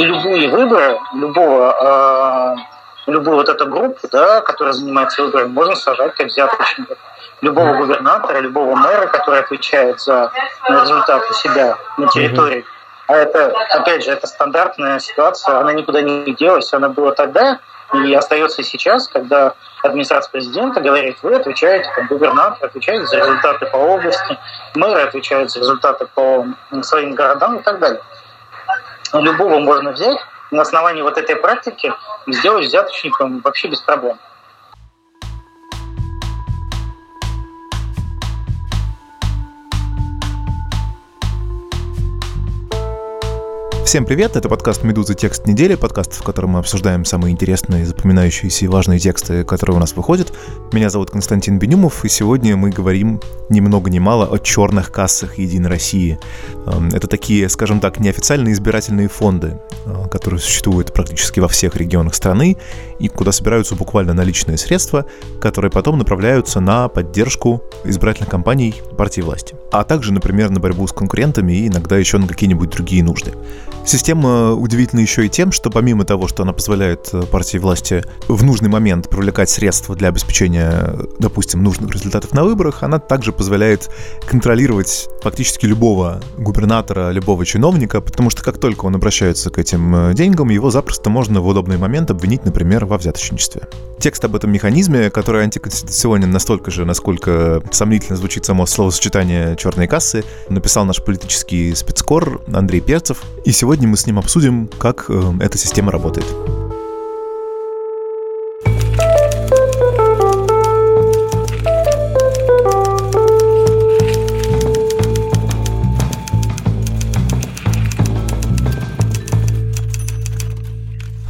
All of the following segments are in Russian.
И любые выборы любого, э, любую вот эту группу, да, которая занимается выборами, можно сажать как взяточников. Любого губернатора, любого мэра, который отвечает за результат у себя на территории. А это, опять же, это стандартная ситуация, она никуда не делась, она была тогда и остается сейчас, когда администрация президента говорит, вы отвечаете, как губернатор отвечает за результаты по области, мэры отвечают за результаты по своим городам и так далее. Любого можно взять на основании вот этой практики сделать взяточником вообще без проблем. Всем привет, это подкаст «Медуза. Текст недели», подкаст, в котором мы обсуждаем самые интересные, запоминающиеся и важные тексты, которые у нас выходят. Меня зовут Константин Бенюмов, и сегодня мы говорим ни много ни мало о черных кассах Единой России. Эм, это такие, скажем так, неофициальные избирательные фонды, э, которые существуют практически во всех регионах страны, и куда собираются буквально наличные средства, которые потом направляются на поддержку избирательных кампаний партии власти, а также, например, на борьбу с конкурентами и иногда еще на какие-нибудь другие нужды. Система удивительна еще и тем, что помимо того, что она позволяет э, партии власти в нужный момент привлекать средства для обеспечения, допустим, нужных результатов на выборах, она также позволяет контролировать фактически любого губернатора, любого чиновника, потому что как только он обращается к этим э, деньгам, его запросто можно в удобный момент обвинить, например, во взяточничестве. Текст об этом механизме, который антиконституционен настолько же, насколько сомнительно звучит само словосочетание «черной кассы», написал наш политический спецкор Андрей Перцев. И сегодня мы с ним обсудим, как э, эта система работает.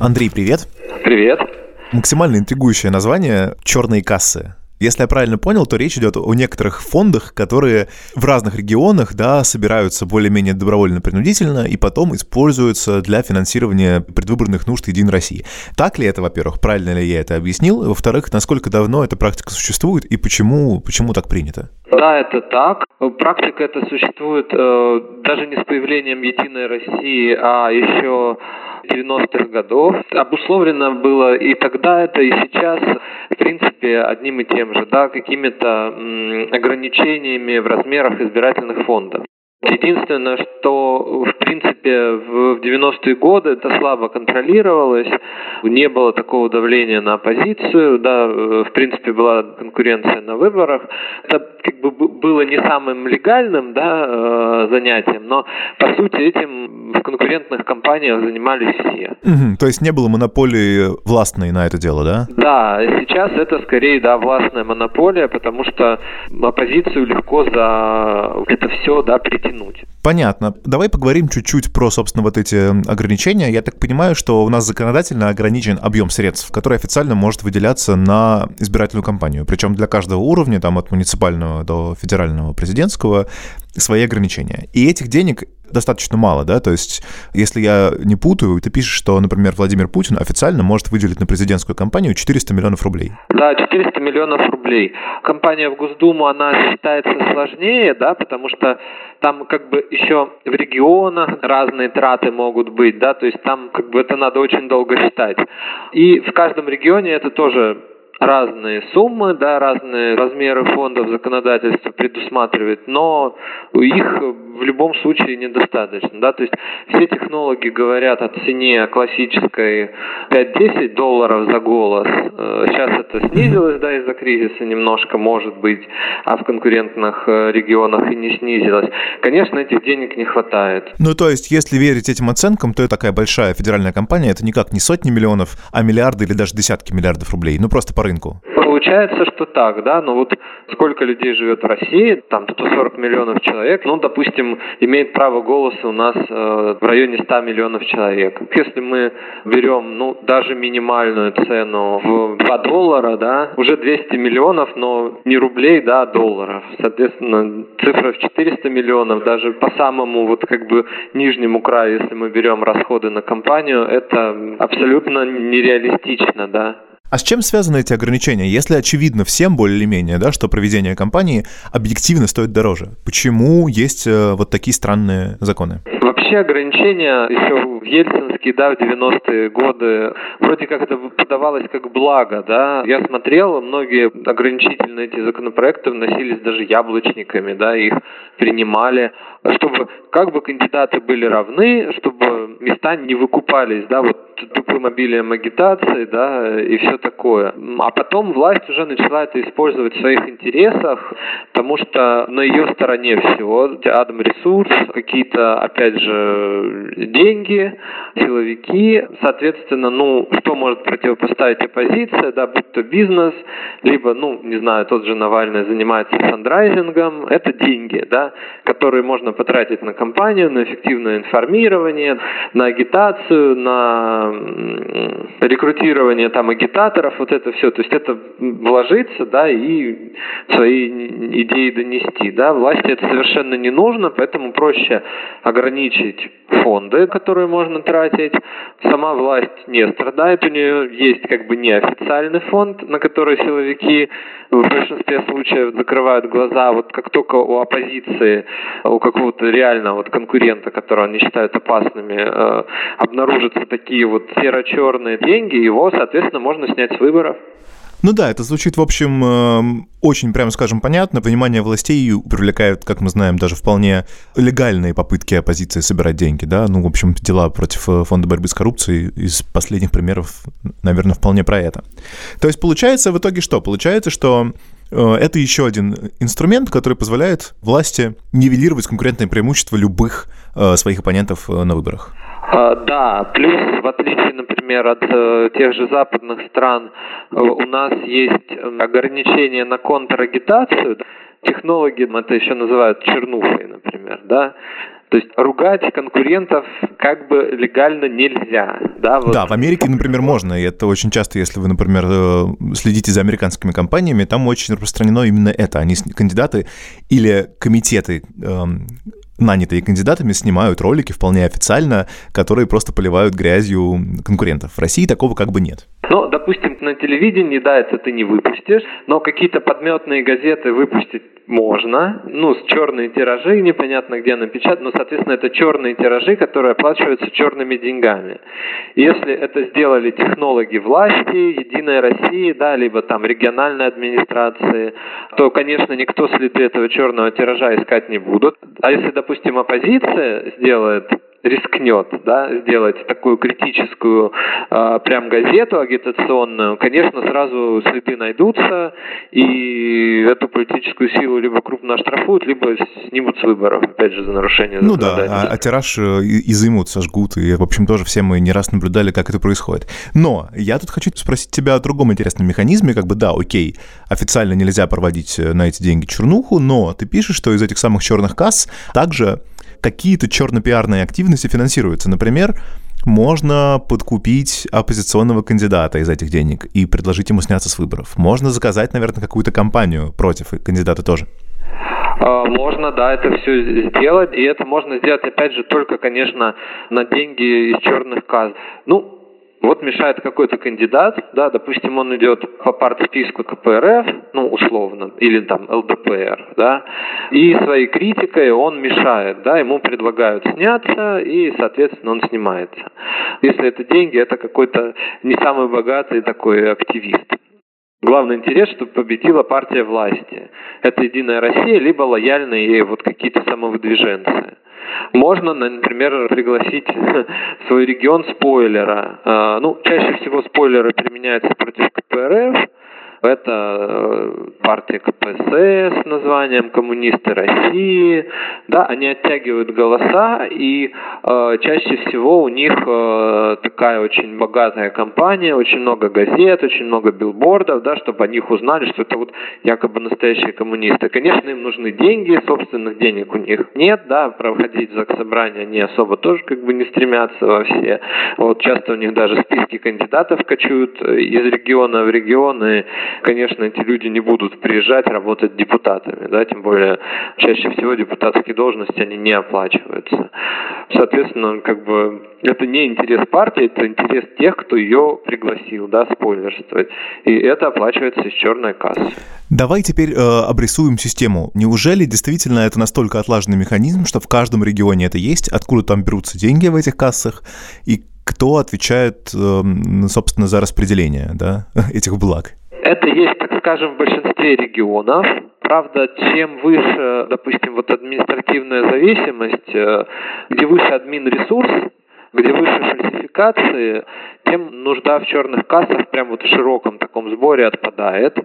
Андрей, привет. Привет. Максимально интригующее название «Черные кассы». Если я правильно понял, то речь идет о некоторых фондах, которые в разных регионах да, собираются более-менее добровольно-принудительно и потом используются для финансирования предвыборных нужд Единой России. Так ли это, во-первых, правильно ли я это объяснил? Во-вторых, насколько давно эта практика существует и почему, почему так принято? Да, это так. Практика эта существует э, даже не с появлением Единой России, а еще 90-х годов. Обусловлено было и тогда это, и сейчас, в принципе, одним и тем же, да, какими-то ограничениями в размерах избирательных фондов. Единственное, что, в принципе, в 90-е годы это слабо контролировалось, не было такого давления на оппозицию, да, э, в принципе, была конкуренция на выборах. Это как бы было не самым легальным да, э, занятием, но, по сути, этим в конкурентных компаниях занимались все. Угу, то есть не было монополии властной на это дело, да? Да, сейчас это скорее, да, властная монополия, потому что оппозицию легко за это все, да, прийти тянуть. Понятно. Давай поговорим чуть-чуть про, собственно, вот эти ограничения. Я так понимаю, что у нас законодательно ограничен объем средств, который официально может выделяться на избирательную кампанию. Причем для каждого уровня, там от муниципального до федерального, президентского, свои ограничения. И этих денег достаточно мало, да, то есть если я не путаю, ты пишешь, что, например, Владимир Путин официально может выделить на президентскую кампанию 400 миллионов рублей. Да, 400 миллионов рублей. Компания в Госдуму, она считается сложнее, да, потому что там как бы еще в регионах разные траты могут быть, да, то есть там как бы это надо очень долго считать. И в каждом регионе это тоже разные суммы, да, разные размеры фондов законодательства предусматривает, но их в любом случае недостаточно. Да? То есть все технологи говорят о цене классической 5-10 долларов за голос. Э, сейчас это снизилось да, из-за кризиса немножко, может быть, а в конкурентных э, регионах и не снизилось. Конечно, этих денег не хватает. Ну, то есть, если верить этим оценкам, то такая большая федеральная компания, это никак не сотни миллионов, а миллиарды или даже десятки миллиардов рублей. Ну, просто по рынку. Получается, что так, да, но вот сколько людей живет в России, там 140 миллионов человек, ну, допустим, имеет право голоса у нас э, в районе 100 миллионов человек. Если мы берем, ну, даже минимальную цену в 2 доллара, да, уже 200 миллионов, но не рублей, да, а долларов. Соответственно, цифра в 400 миллионов, даже по самому вот как бы нижнему краю, если мы берем расходы на компанию, это абсолютно нереалистично, да. А с чем связаны эти ограничения? Если очевидно всем более или менее, да, что проведение кампании объективно стоит дороже, почему есть э, вот такие странные законы? Вообще ограничения еще в Ельцинские, да, в 90-е годы, вроде как это подавалось как благо, да. Я смотрел, многие ограничительные эти законопроекты вносились даже яблочниками, да, их принимали, чтобы как бы кандидаты были равны, чтобы места не выкупались, да, вот тупым обилием агитации, да, и все такое. А потом власть уже начала это использовать в своих интересах, потому что на ее стороне всего. Адам ресурс, какие-то, опять же, деньги, силовики, соответственно, ну, что может противопоставить оппозиция, да, будь то бизнес, либо, ну, не знаю, тот же Навальный занимается фандрайзингом, это деньги, да, которые можно потратить на компанию, на эффективное информирование, на агитацию, на рекрутирование там агитаторов, вот это все, то есть это вложиться, да, и свои идеи донести, да, власти это совершенно не нужно, поэтому проще ограничить фонды, которые можно тратить, сама власть не страдает, у нее есть как бы неофициальный фонд, на который силовики в большинстве случаев закрывают глаза, вот как только у оппозиции, у какого-то реального вот конкурента, которого они считают опасными, э, обнаружатся такие вот серо-черные деньги, его, соответственно, можно снять с выборов. Ну да, это звучит, в общем, эм, очень, прямо скажем, понятно. Понимание властей привлекают, как мы знаем, даже вполне легальные попытки оппозиции собирать деньги, да. Ну, в общем, дела против э, Фонда борьбы с коррупцией из последних примеров, наверное, вполне про это. То есть получается в итоге что? Получается, что э, это еще один инструмент, который позволяет власти нивелировать конкурентное преимущество любых э, своих оппонентов на выборах. А, да, плюс в отличие, например, от э, тех же западных стран, э, у нас есть э, ограничения на контрагитацию. Технологи это еще называют чернухой, например, да. То есть ругать конкурентов как бы легально нельзя. Да, вот. да, в Америке, например, можно. И это очень часто, если вы, например, следите за американскими компаниями, там очень распространено именно это. Они кандидаты или комитеты эм, нанятые кандидатами снимают ролики вполне официально, которые просто поливают грязью конкурентов. В России такого как бы нет. Ну, допустим, на телевидении, да, это ты не выпустишь, но какие-то подметные газеты выпустить можно. Ну, с черные тиражи, непонятно где напечатать, но, соответственно, это черные тиражи, которые оплачиваются черными деньгами. Если это сделали технологи власти, Единая Россия, да, либо там региональной администрации, то, конечно, никто следы этого черного тиража искать не будут. А если, допустим, оппозиция сделает рискнет да, сделать такую критическую э, прям газету агитационную, конечно, сразу следы найдутся, и эту политическую силу либо крупно оштрафуют, либо снимут с выборов, опять же, за нарушение Ну да, а, а тираж э, изымут, сожгут, и, в общем, тоже все мы не раз наблюдали, как это происходит. Но я тут хочу спросить тебя о другом интересном механизме, как бы, да, окей, официально нельзя проводить э, на эти деньги чернуху, но ты пишешь, что из этих самых черных касс также какие-то черно-пиарные активности финансируются. Например, можно подкупить оппозиционного кандидата из этих денег и предложить ему сняться с выборов. Можно заказать, наверное, какую-то кампанию против кандидата тоже. А, можно, да, это все сделать, и это можно сделать, опять же, только, конечно, на деньги из черных касс. Ну, вот мешает какой-то кандидат, да, допустим, он идет по партсписку КПРФ, ну, условно, или там ЛДПР, да, и своей критикой он мешает, да, ему предлагают сняться, и, соответственно, он снимается. Если это деньги, это какой-то не самый богатый такой активист. Главный интерес, чтобы победила партия власти. Это «Единая Россия», либо лояльные вот какие-то самовыдвиженцы. Можно, например, пригласить в свой регион спойлера. А, ну, чаще всего спойлеры применяются против КПРФ, это э, партия КПСС с названием «Коммунисты России». Да, они оттягивают голоса, и э, чаще всего у них э, такая очень богатая компания, очень много газет, очень много билбордов, да, чтобы о них узнали, что это вот якобы настоящие коммунисты. Конечно, им нужны деньги, собственных денег у них нет, да, проходить за собрания они особо тоже как бы не стремятся во все. Вот часто у них даже списки кандидатов качают из региона в регионы, конечно, эти люди не будут приезжать работать депутатами, да, тем более чаще всего депутатские должности, они не оплачиваются. Соответственно, как бы это не интерес партии, это интерес тех, кто ее пригласил, да, спойлерствовать. И это оплачивается из черной кассы. Давай теперь э, обрисуем систему. Неужели действительно это настолько отлаженный механизм, что в каждом регионе это есть? Откуда там берутся деньги в этих кассах? И кто отвечает, э, собственно, за распределение да, этих благ? Это есть, так скажем, в большинстве регионов. Правда, чем выше, допустим, вот административная зависимость, э, где выше админ ресурс, где выше фальсификации, тем нужда в черных кассах прям вот в широком таком сборе отпадает,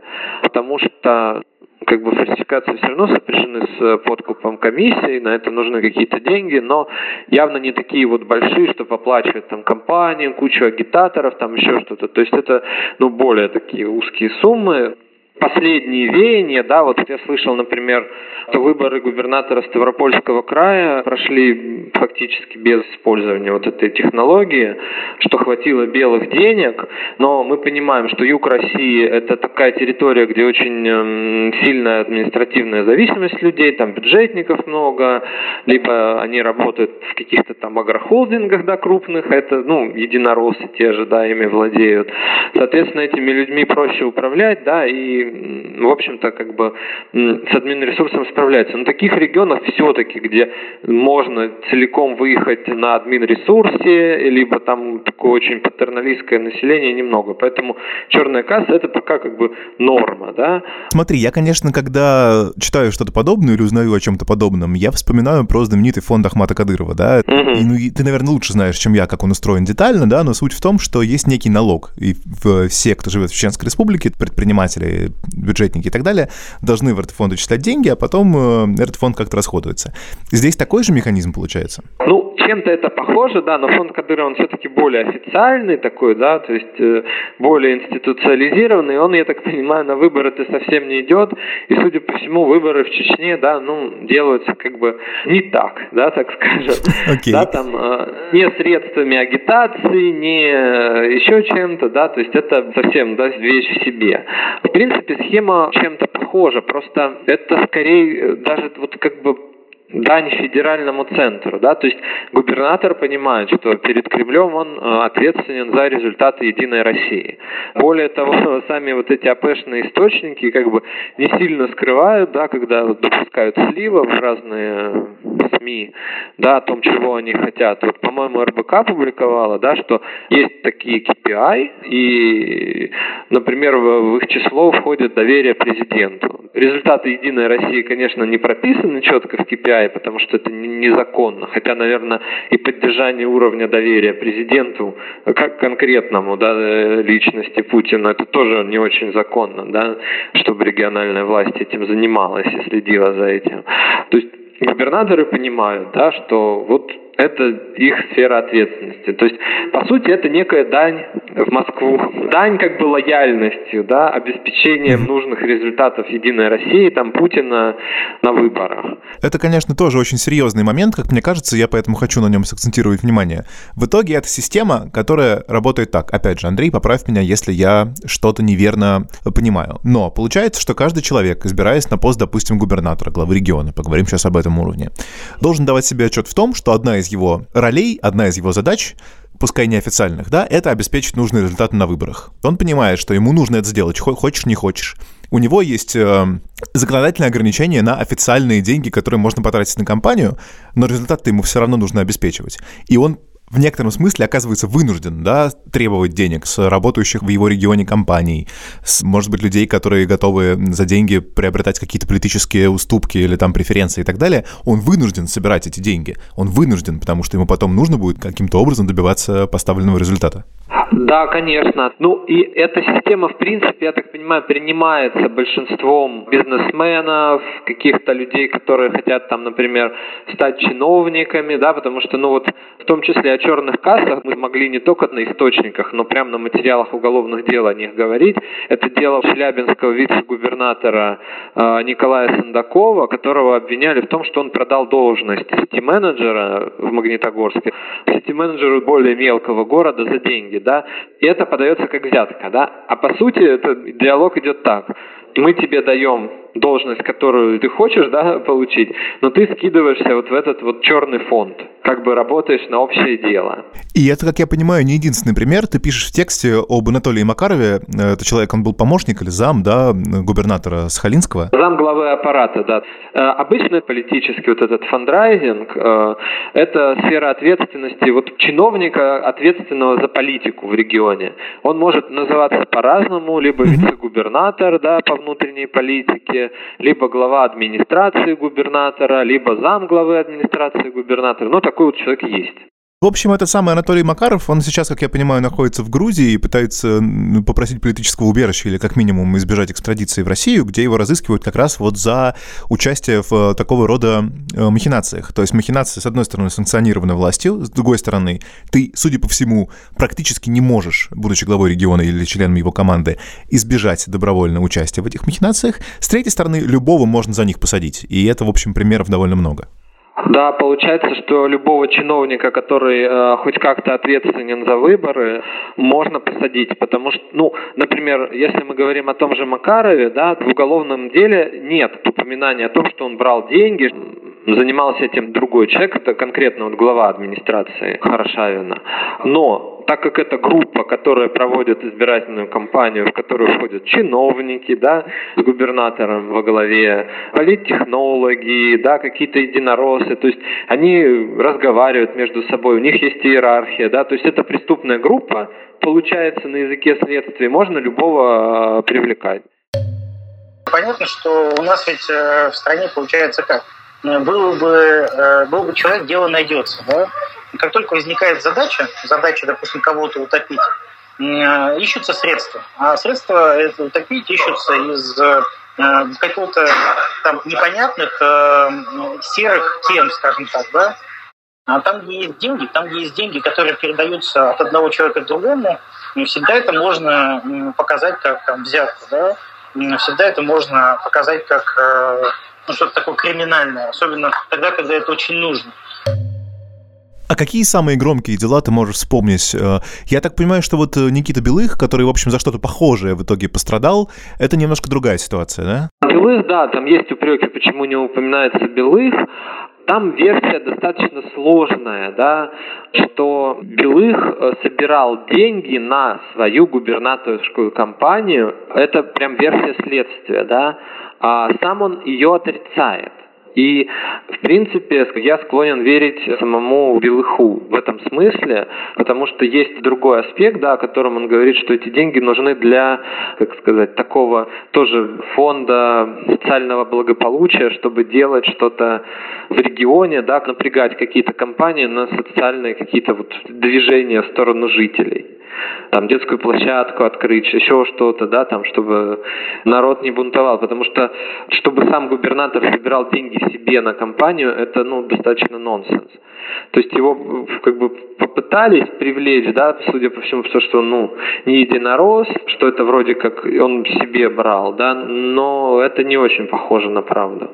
потому что как бы фальсификации все равно сопряжены с подкупом комиссии, на это нужны какие-то деньги, но явно не такие вот большие, чтобы оплачивать там компании, кучу агитаторов, там еще что-то. То есть это, ну, более такие узкие суммы последние веяния, да, вот я слышал, например, выборы губернатора Ставропольского края прошли фактически без использования вот этой технологии, что хватило белых денег, но мы понимаем, что юг России это такая территория, где очень эм, сильная административная зависимость людей, там бюджетников много, либо они работают в каких-то там агрохолдингах, да, крупных, это, ну, единороссы те же, да, ими владеют. Соответственно, этими людьми проще управлять, да, и в общем-то, как бы с админ-ресурсом справляется. Но таких регионов все-таки, где можно целиком выехать на админ-ресурсе, либо там такое очень патерналистское население, немного. Поэтому черная касса это пока как бы норма, да. Смотри, я, конечно, когда читаю что-то подобное или узнаю о чем-то подобном, я вспоминаю про знаменитый фонд Ахмата Кадырова, да. Угу. И, ну, и ты, наверное, лучше знаешь, чем я, как он устроен детально, да, но суть в том, что есть некий налог, и все, кто живет в Чеченской Республике, предприниматели, бюджетники и так далее, должны в этот фонд учислять деньги, а потом э, этот фонд как-то расходуется. Здесь такой же механизм получается? Ну, чем-то это похоже, да, но фонд Кадырова, он все-таки более официальный такой, да, то есть э, более институциализированный, он, я так понимаю, на выборы-то совсем не идет, и, судя по всему, выборы в Чечне, да, ну, делаются как бы не так, да, так скажем. Okay. Да, там э, не средствами агитации, не еще чем-то, да, то есть это совсем, да, вещь в себе. В принципе, принципе, схема чем-то похожа, просто это скорее э, даже вот как бы дань федеральному центру, да, то есть губернатор понимает, что перед Кремлем он э, ответственен за результаты Единой России. Более того, сами вот эти АПшные источники как бы не сильно скрывают, да, когда допускают сливы в разные СМИ, да, о том, чего они хотят. Вот, по-моему, РБК публиковала, да, что есть такие KPI, и, например, в их число входит доверие президенту. Результаты Единой России, конечно, не прописаны четко в KPI, KPI, потому что это незаконно. Хотя, наверное, и поддержание уровня доверия президенту, как конкретному да, личности Путина, это тоже не очень законно, да, чтобы региональная власть этим занималась и следила за этим. То есть губернаторы понимают, да, что вот это их сфера ответственности. То есть, по сути, это некая дань в Москву. Дань как бы лояльностью, да, обеспечением нужных результатов Единой России, там, Путина на выборах. Это, конечно, тоже очень серьезный момент, как мне кажется, я поэтому хочу на нем сакцентировать внимание. В итоге это система, которая работает так. Опять же, Андрей, поправь меня, если я что-то неверно понимаю. Но получается, что каждый человек, избираясь на пост, допустим, губернатора, главы региона, поговорим сейчас об этом уровне, должен давать себе отчет в том, что одна из из его ролей, одна из его задач пускай неофициальных, да, это обеспечить нужные результаты на выборах. Он понимает, что ему нужно это сделать, хочешь, не хочешь. У него есть э, законодательное ограничение на официальные деньги, которые можно потратить на кампанию, но результаты ему все равно нужно обеспечивать. И он в некотором смысле оказывается вынужден да, требовать денег с работающих в его регионе компаний, с, может быть, людей, которые готовы за деньги приобретать какие-то политические уступки или там преференции и так далее, он вынужден собирать эти деньги. Он вынужден, потому что ему потом нужно будет каким-то образом добиваться поставленного результата. Да, конечно. Ну и эта система, в принципе, я так понимаю, принимается большинством бизнесменов, каких-то людей, которые хотят там, например, стать чиновниками, да, потому что, ну вот, в том числе о черных кассах мы могли не только на источниках, но прямо на материалах уголовных дел о них говорить. Это дело Челябинского вице-губернатора э, Николая Сандакова, которого обвиняли в том, что он продал должность сети-менеджера в Магнитогорске, сети-менеджеру более мелкого города за деньги, да, и это подается как взятка, да? А по сути, это диалог идет так. Мы тебе даем должность, которую ты хочешь, да, получить, но ты скидываешься вот в этот вот черный фонд, как бы работаешь на общее дело. И это, как я понимаю, не единственный пример. Ты пишешь в тексте об Анатолии Макарове. Это человек, он был помощник или зам, да, губернатора Сахалинского? Зам главы аппарата, да. Э, обычно политический вот этот фандрайзинг э, – это сфера ответственности вот чиновника, ответственного за политику в регионе. Он может называться по-разному, либо вице-губернатор, да, по внутренней политике, либо глава администрации губернатора, либо зам главы администрации губернатора. Ну, такой вот человек есть. В общем, этот самый Анатолий Макаров, он сейчас, как я понимаю, находится в Грузии и пытается попросить политического убежища или как минимум избежать экстрадиции в Россию, где его разыскивают как раз вот за участие в э, такого рода э, махинациях. То есть махинации, с одной стороны, санкционированы властью, с другой стороны, ты, судя по всему, практически не можешь, будучи главой региона или членом его команды, избежать добровольно участия в этих махинациях. С третьей стороны, любого можно за них посадить. И это, в общем, примеров довольно много. Да, получается, что любого чиновника, который э, хоть как-то ответственен за выборы, можно посадить, потому что, ну, например, если мы говорим о том же Макарове, да, в уголовном деле нет упоминания о том, что он брал деньги, занимался этим другой человек, это конкретно вот глава администрации Хорошавина. Но так как это группа, которая проводит избирательную кампанию, в которую входят чиновники, да, с губернатором во главе, политтехнологи, да, какие-то единороссы, то есть они разговаривают между собой, у них есть иерархия, да, то есть это преступная группа, получается на языке следствия, можно любого а, привлекать. Понятно, что у нас ведь э, в стране получается как? Был бы, э, был бы человек, дело найдется, да? Как только возникает задача, задача, допустим, кого-то утопить, ищутся средства. А средства это утопить ищутся из э, каких-то там непонятных э, серых тем, скажем так, да. А там, где есть деньги, там, где есть деньги, которые передаются от одного человека к другому, всегда это можно показать как там, взятку, да. Всегда это можно показать как э, ну, что-то такое криминальное, особенно тогда, когда это очень нужно. А какие самые громкие дела ты можешь вспомнить? Э, я так понимаю, что вот э, Никита Белых, который, в общем, за что-то похожее в итоге пострадал, это немножко другая ситуация, да? Белых, да, там есть упреки, почему не упоминается Белых. Там версия достаточно сложная, да, что Белых э, собирал деньги на свою губернаторскую кампанию. Это прям версия следствия, да, а сам он ее отрицает. И, в принципе, я склонен верить самому Белыху в этом смысле, потому что есть другой аспект, да, о котором он говорит, что эти деньги нужны для, как сказать, такого тоже фонда социального благополучия, чтобы делать что-то в регионе, да, напрягать какие-то компании на социальные какие-то вот движения в сторону жителей там детскую площадку открыть, еще что-то, да, там, чтобы народ не бунтовал, потому что, чтобы сам губернатор собирал деньги себе на компанию, это, ну, достаточно нонсенс. То есть его как бы попытались привлечь, да, судя по всему, то, что ну, не единорос, что это вроде как он себе брал, да, но это не очень похоже на правду.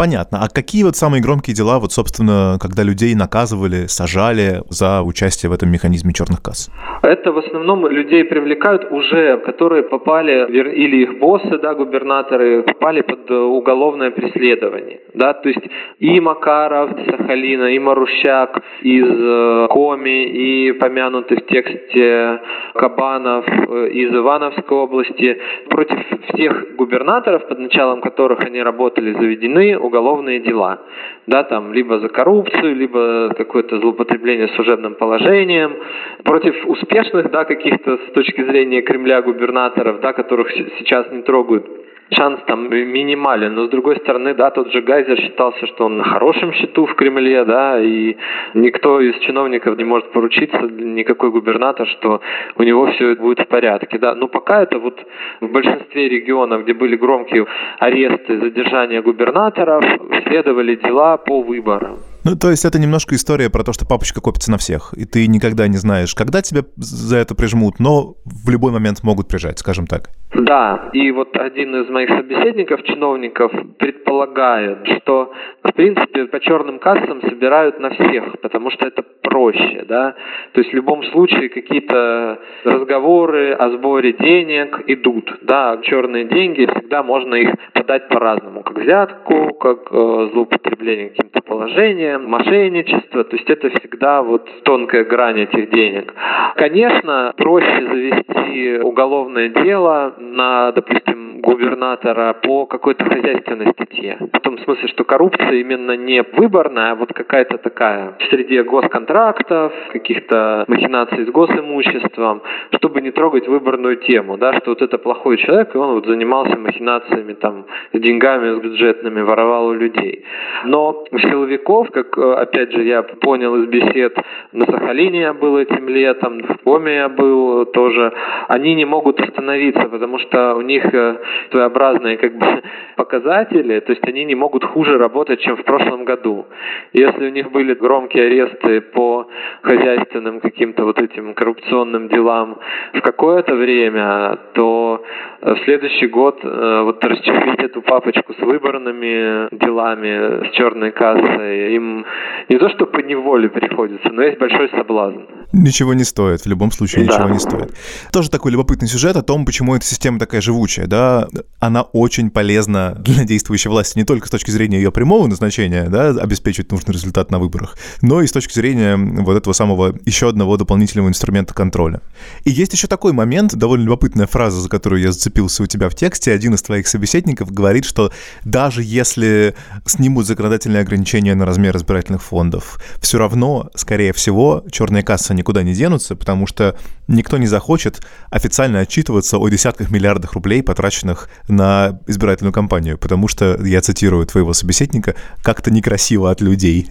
Понятно. А какие вот самые громкие дела, вот, собственно, когда людей наказывали, сажали за участие в этом механизме черных касс? Это в основном людей привлекают уже, которые попали, или их боссы, да, губернаторы, попали под уголовное преследование. Да? То есть и Макаров, Сахалина, и Марущак из э, Коми, и помянутый в тексте Кабанов э, из Ивановской области. Против всех губернаторов, под началом которых они работали, заведены уголовные дела. Да, там, либо за коррупцию, либо какое-то злоупотребление служебным положением. Против успешных, да, каких-то с точки зрения Кремля губернаторов, да, которых сейчас не трогают шанс там минимален, но с другой стороны, да, тот же Гайзер считался, что он на хорошем счету в Кремле, да, и никто из чиновников не может поручиться, никакой губернатор, что у него все будет в порядке, да. Но пока это вот в большинстве регионов, где были громкие аресты, задержания губернаторов, следовали дела по выборам. Ну, то есть это немножко история про то, что папочка копится на всех, и ты никогда не знаешь, когда тебя за это прижмут, но в любой момент могут прижать, скажем так. Да, и вот один из моих собеседников, чиновников, предполагает, что, в принципе, по черным кассам собирают на всех, потому что это проще, да. То есть в любом случае какие-то разговоры о сборе денег идут, да. Черные деньги всегда можно их подать по-разному, как взятку, как э, злоупотребление каким-то положением, мошенничество. То есть это всегда вот тонкая грань этих денег. Конечно, проще завести уголовное дело на, допустим, губернатора по какой-то хозяйственной статье. В том смысле, что коррупция именно не выборная, а вот какая-то такая в среде госконтрактов, каких-то махинаций с госимуществом, чтобы не трогать выборную тему, да, что вот это плохой человек, и он вот занимался махинациями там с деньгами, с бюджетными, воровал у людей. Но у силовиков, как опять же я понял из бесед, на Сахалине я был этим летом, в Коме я был тоже, они не могут остановиться, потому потому что у них э, своеобразные как бы показатели, то есть они не могут хуже работать, чем в прошлом году. Если у них были громкие аресты по хозяйственным каким-то вот этим коррупционным делам в какое-то время, то в следующий год э, вот расчехлить эту папочку с выборными делами, с черной кассой, им не то что по неволе приходится, но есть большой соблазн. Ничего не стоит, в любом случае да. ничего не стоит. Тоже такой любопытный сюжет о том, почему эта система такая живучая, да, она очень полезна для действующей власти не только с точки зрения ее прямого назначения, да, обеспечивать нужный результат на выборах, но и с точки зрения вот этого самого еще одного дополнительного инструмента контроля. И есть еще такой момент, довольно любопытная фраза, за которую я зацепился у тебя в тексте. Один из твоих собеседников говорит, что даже если снимут законодательные ограничения на размер избирательных фондов, все равно, скорее всего, черные кассы никуда не денутся, потому что никто не захочет официально отчитываться о десятках миллиардах рублей, потраченных на избирательную кампанию, потому что, я цитирую твоего собеседника, как-то некрасиво от людей.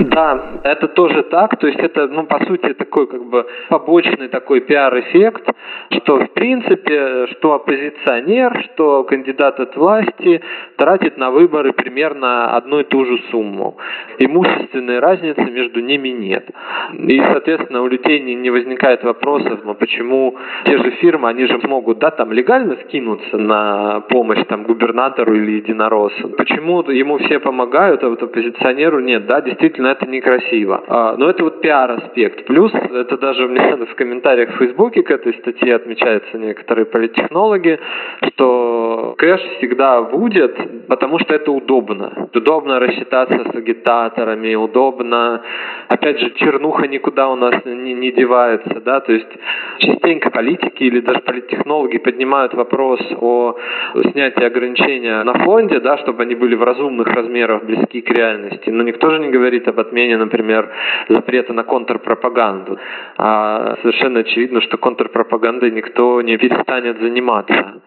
Да, это тоже так. То есть это, ну, по сути, такой как бы побочный такой пиар-эффект, что в принципе, что оппозиционер, что кандидат от власти тратит на выборы примерно одну и ту же сумму. Имущественной разницы между ними нет. И, соответственно, у людей не, не возникает вопросов, ну, почему те же фирмы, они же могут, да, там легально скинуться на помощь там губернатору или единороссу. Почему ему все помогают, а вот оппозиционеру нет, да, действительно действительно это некрасиво. А, но это вот пиар-аспект. Плюс, это даже меня в комментариях в Фейсбуке к этой статье отмечаются некоторые политтехнологи, что кэш всегда будет, потому что это удобно. Удобно рассчитаться с агитаторами, удобно. Опять же, чернуха никуда у нас не, не девается, да, то есть частенько политики или даже политтехнологи поднимают вопрос о снятии ограничения на фонде, да, чтобы они были в разумных размерах, близки к реальности. Но никто же не говорит об отмене, например, запрета на контрпропаганду. А совершенно очевидно, что контрпропагандой никто не перестанет заниматься.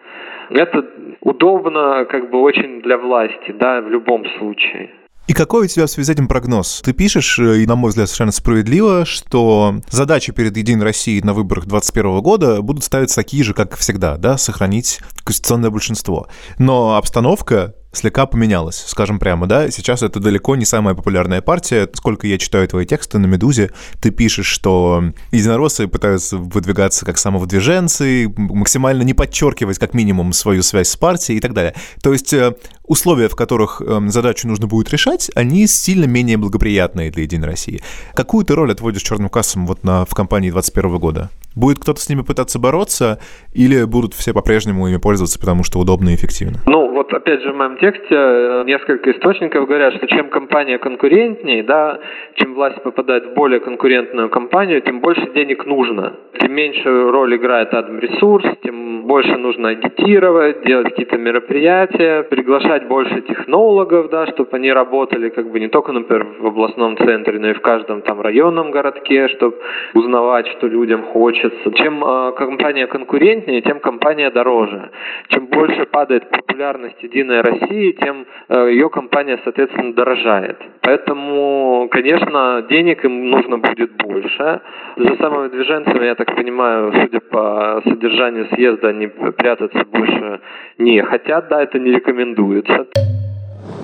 Это удобно как бы очень для власти, да, в любом случае. И какой у тебя в связи с этим прогноз? Ты пишешь, э, и, на мой взгляд, совершенно справедливо, что задачи перед Единой Россией на выборах 2021 года будут ставиться такие же, как всегда, да, сохранить конституционное большинство. Но обстановка слегка поменялась, скажем прямо, да. Сейчас это далеко не самая популярная партия. Сколько я читаю твои тексты на «Медузе», ты пишешь, что единороссы пытаются выдвигаться как самовыдвиженцы, максимально не подчеркивать как минимум свою связь с партией и так далее. То есть э, условия, в которых эм, задачу нужно будет решать, они сильно менее благоприятные для «Единой России». Какую ты роль отводишь черным кассам вот на, в кампании 2021 года? Будет кто-то с ними пытаться бороться, или будут все по-прежнему ими пользоваться, потому что удобно и эффективно? Ну, вот опять же в моем тексте э, несколько источников говорят, что чем компания конкурентнее, да, чем власть попадает в более конкурентную компанию, тем больше денег нужно. Тем меньше роль играет админресурс, тем больше нужно агитировать, делать какие-то мероприятия, приглашать больше технологов, да, чтобы они работали как бы не только, например, в областном центре, но и в каждом там районном городке, чтобы узнавать, что людям хочется. Чем э, компания конкурентнее, тем компания дороже. Чем больше падает популярность Единой России, тем э, ее компания, соответственно, дорожает. Поэтому, конечно, денег им нужно будет больше. За самыми движенцами, я так понимаю, судя по содержанию съезда, они прятаться больше не хотят, да, это не рекомендуется.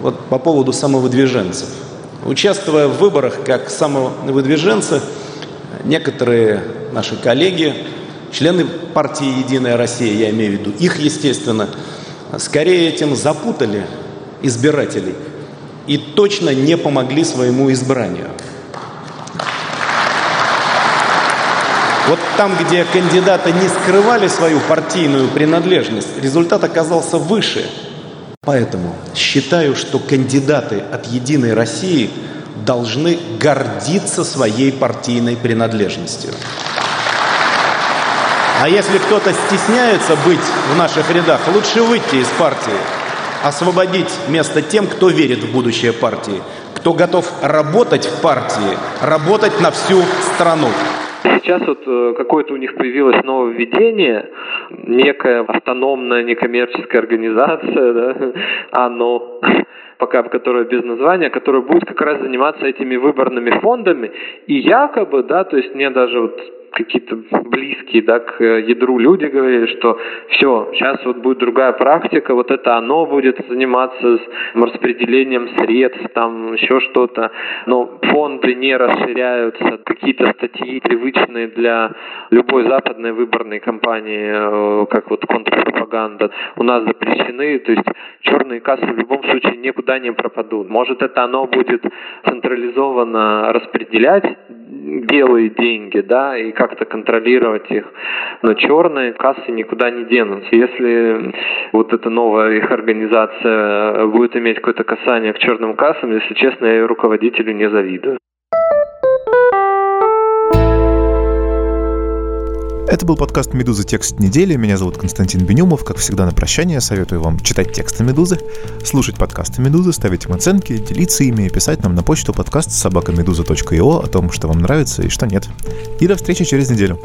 Вот по поводу самовыдвиженцев. Участвуя в выборах как самовыдвиженцы, некоторые наши коллеги члены партии «Единая Россия», я имею в виду, их, естественно, скорее этим запутали избирателей и точно не помогли своему избранию. Вот там, где кандидаты не скрывали свою партийную принадлежность, результат оказался выше. Поэтому считаю, что кандидаты от «Единой России» должны гордиться своей партийной принадлежностью. А если кто-то стесняется быть в наших рядах, лучше выйти из партии, освободить место тем, кто верит в будущее партии, кто готов работать в партии, работать на всю страну. Сейчас вот э, какое-то у них появилось нововведение, некая автономная некоммерческая организация, да, оно, пока которая без названия, которая будет как раз заниматься этими выборными фондами. И якобы, да, то есть мне даже вот какие-то близкие да, к ядру люди говорили, что все, сейчас вот будет другая практика, вот это оно будет заниматься с распределением средств, там еще что-то, но фонды не расширяются, какие-то статьи привычные для любой западной выборной кампании, э, как вот контрпропаганда, у нас запрещены, то есть черные кассы в любом случае никуда не пропадут. Может это оно будет централизованно распределять белые деньги, да, и как-то контролировать их. Но черные кассы никуда не денутся. Если вот эта новая их организация будет иметь какое-то касание к черным кассам, если честно, я ее руководителю не завидую. Это был подкаст «Медуза. Текст недели». Меня зовут Константин Бенюмов. Как всегда, на прощание советую вам читать тексты «Медузы», слушать подкасты «Медузы», ставить им оценки, делиться ими и писать нам на почту подкаст собакамедуза.io о том, что вам нравится и что нет. И до встречи через неделю.